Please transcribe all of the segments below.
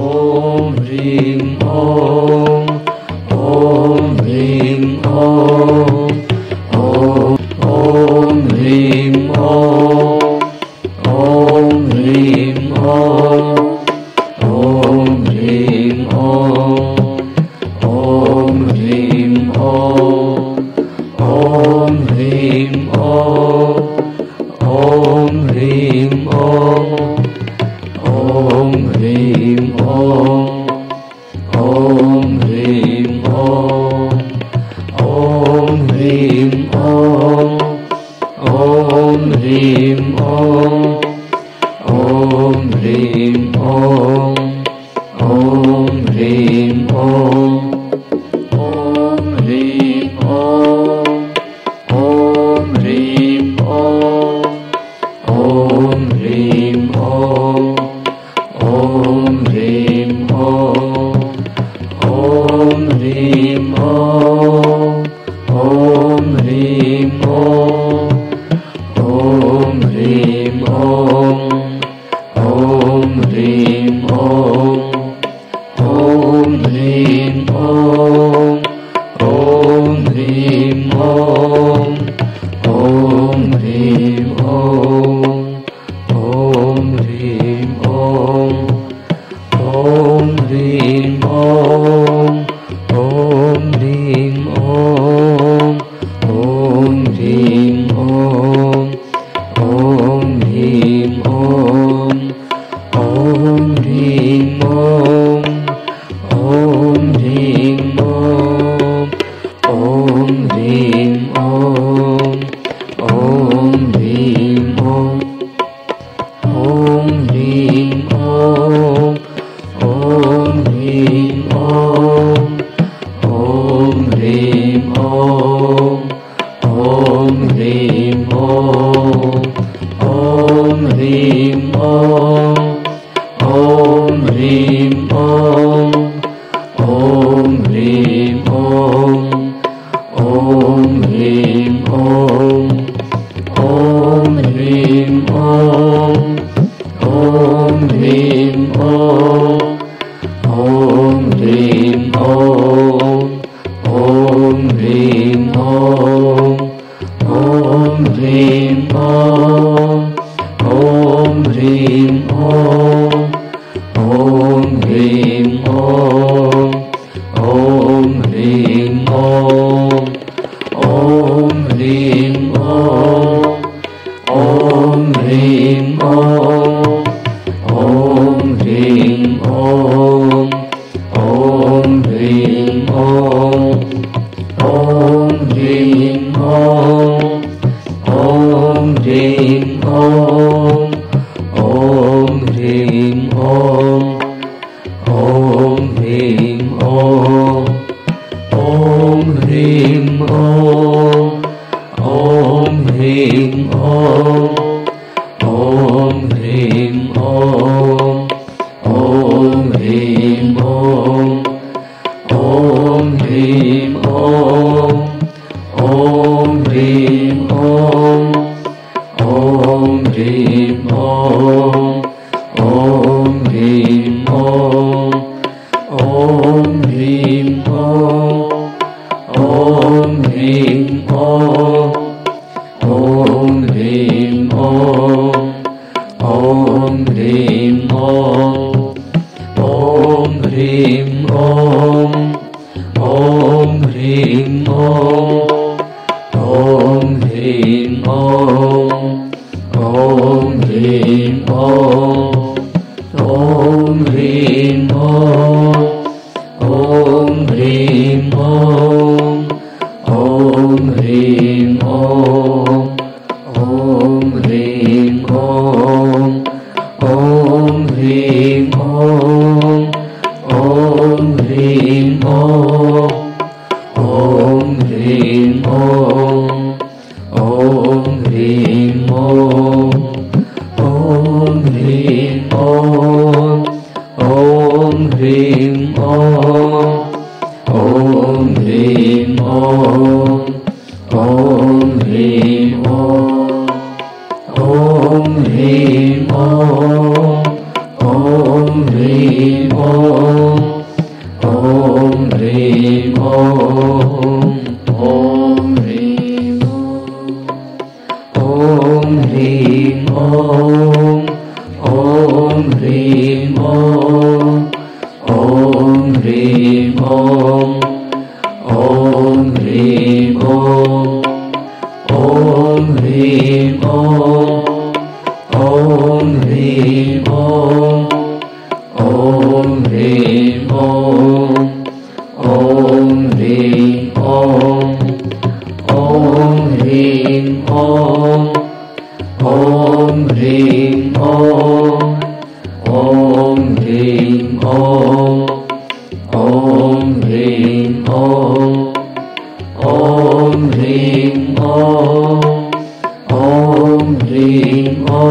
ॐ ह्रीं ॐ ॐ ह्रीं ॐ ॐ ॐ ह्रीं ॐ ॐ ह्रीं ॐ ॐ ह्रीं ॐ ॐ ह्रीं ॐ ॐ ह्रीं ॐ ॐ ह्रीं ॐ Oh. ॐ ह्रीं ॐ ॐ ह्रीं Him. Oh. Oh.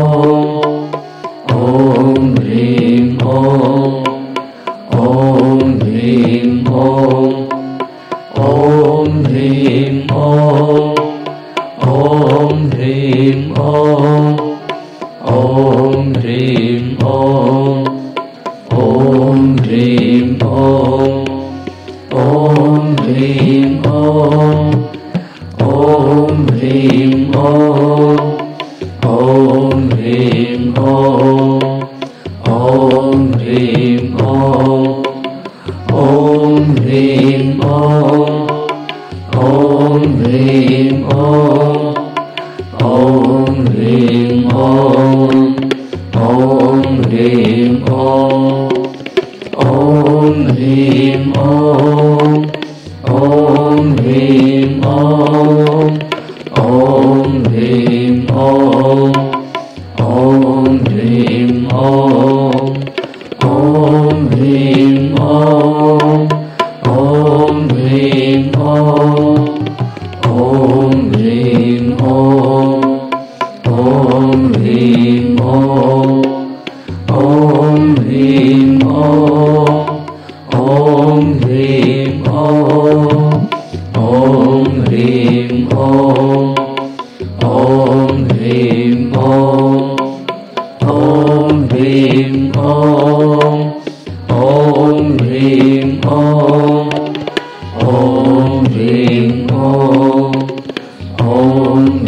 ॐ ह्रीं ॐ ॐ म्भो ॐ 心哦。Om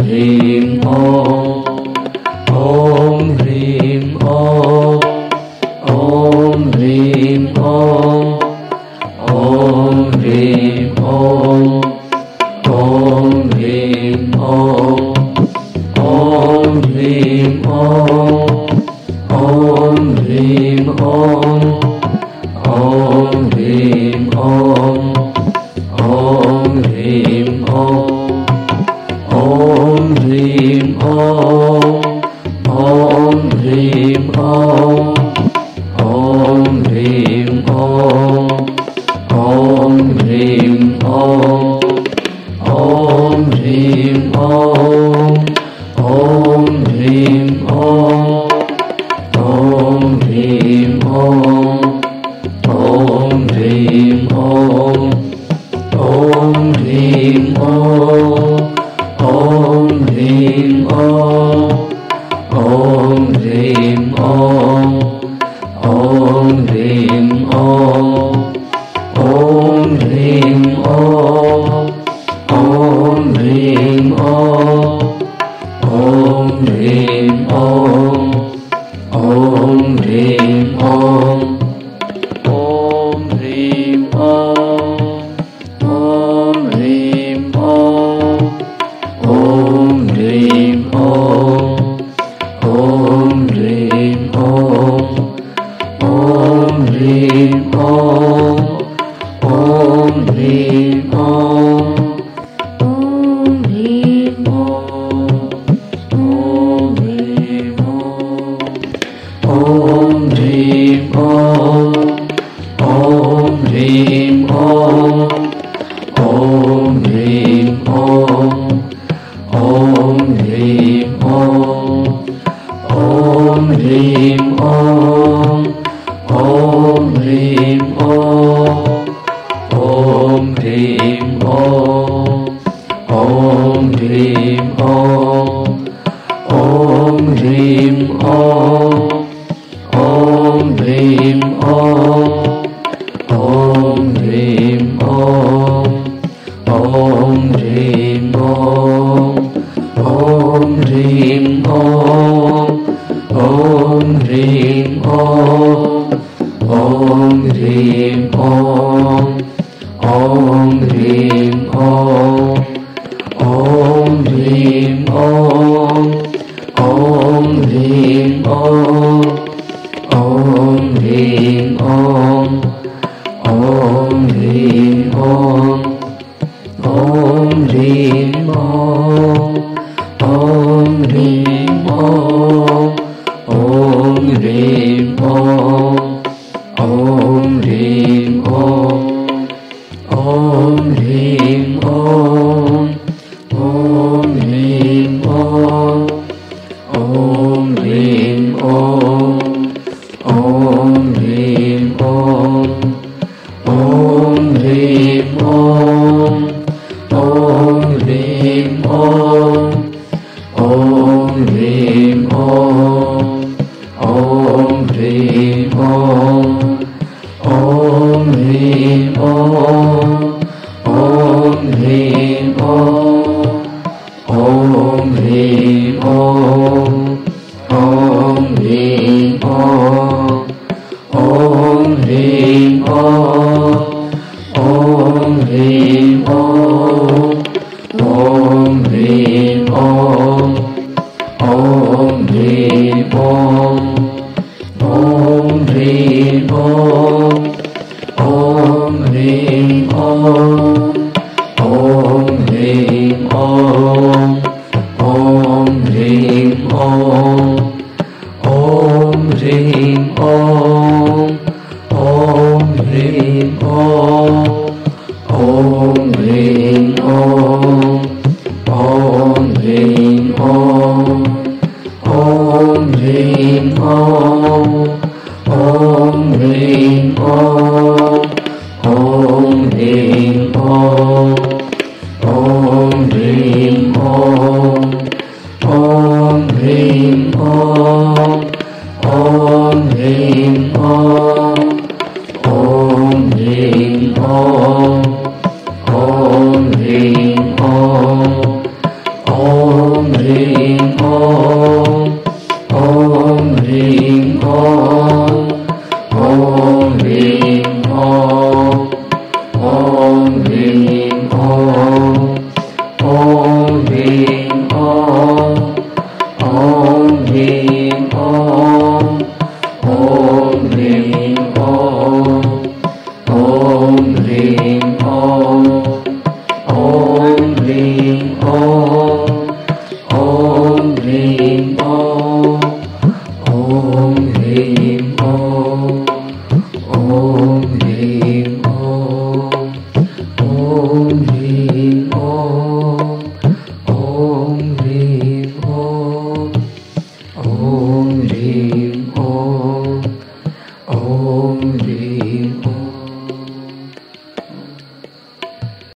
ôm niệm ôm Hare thiện thôn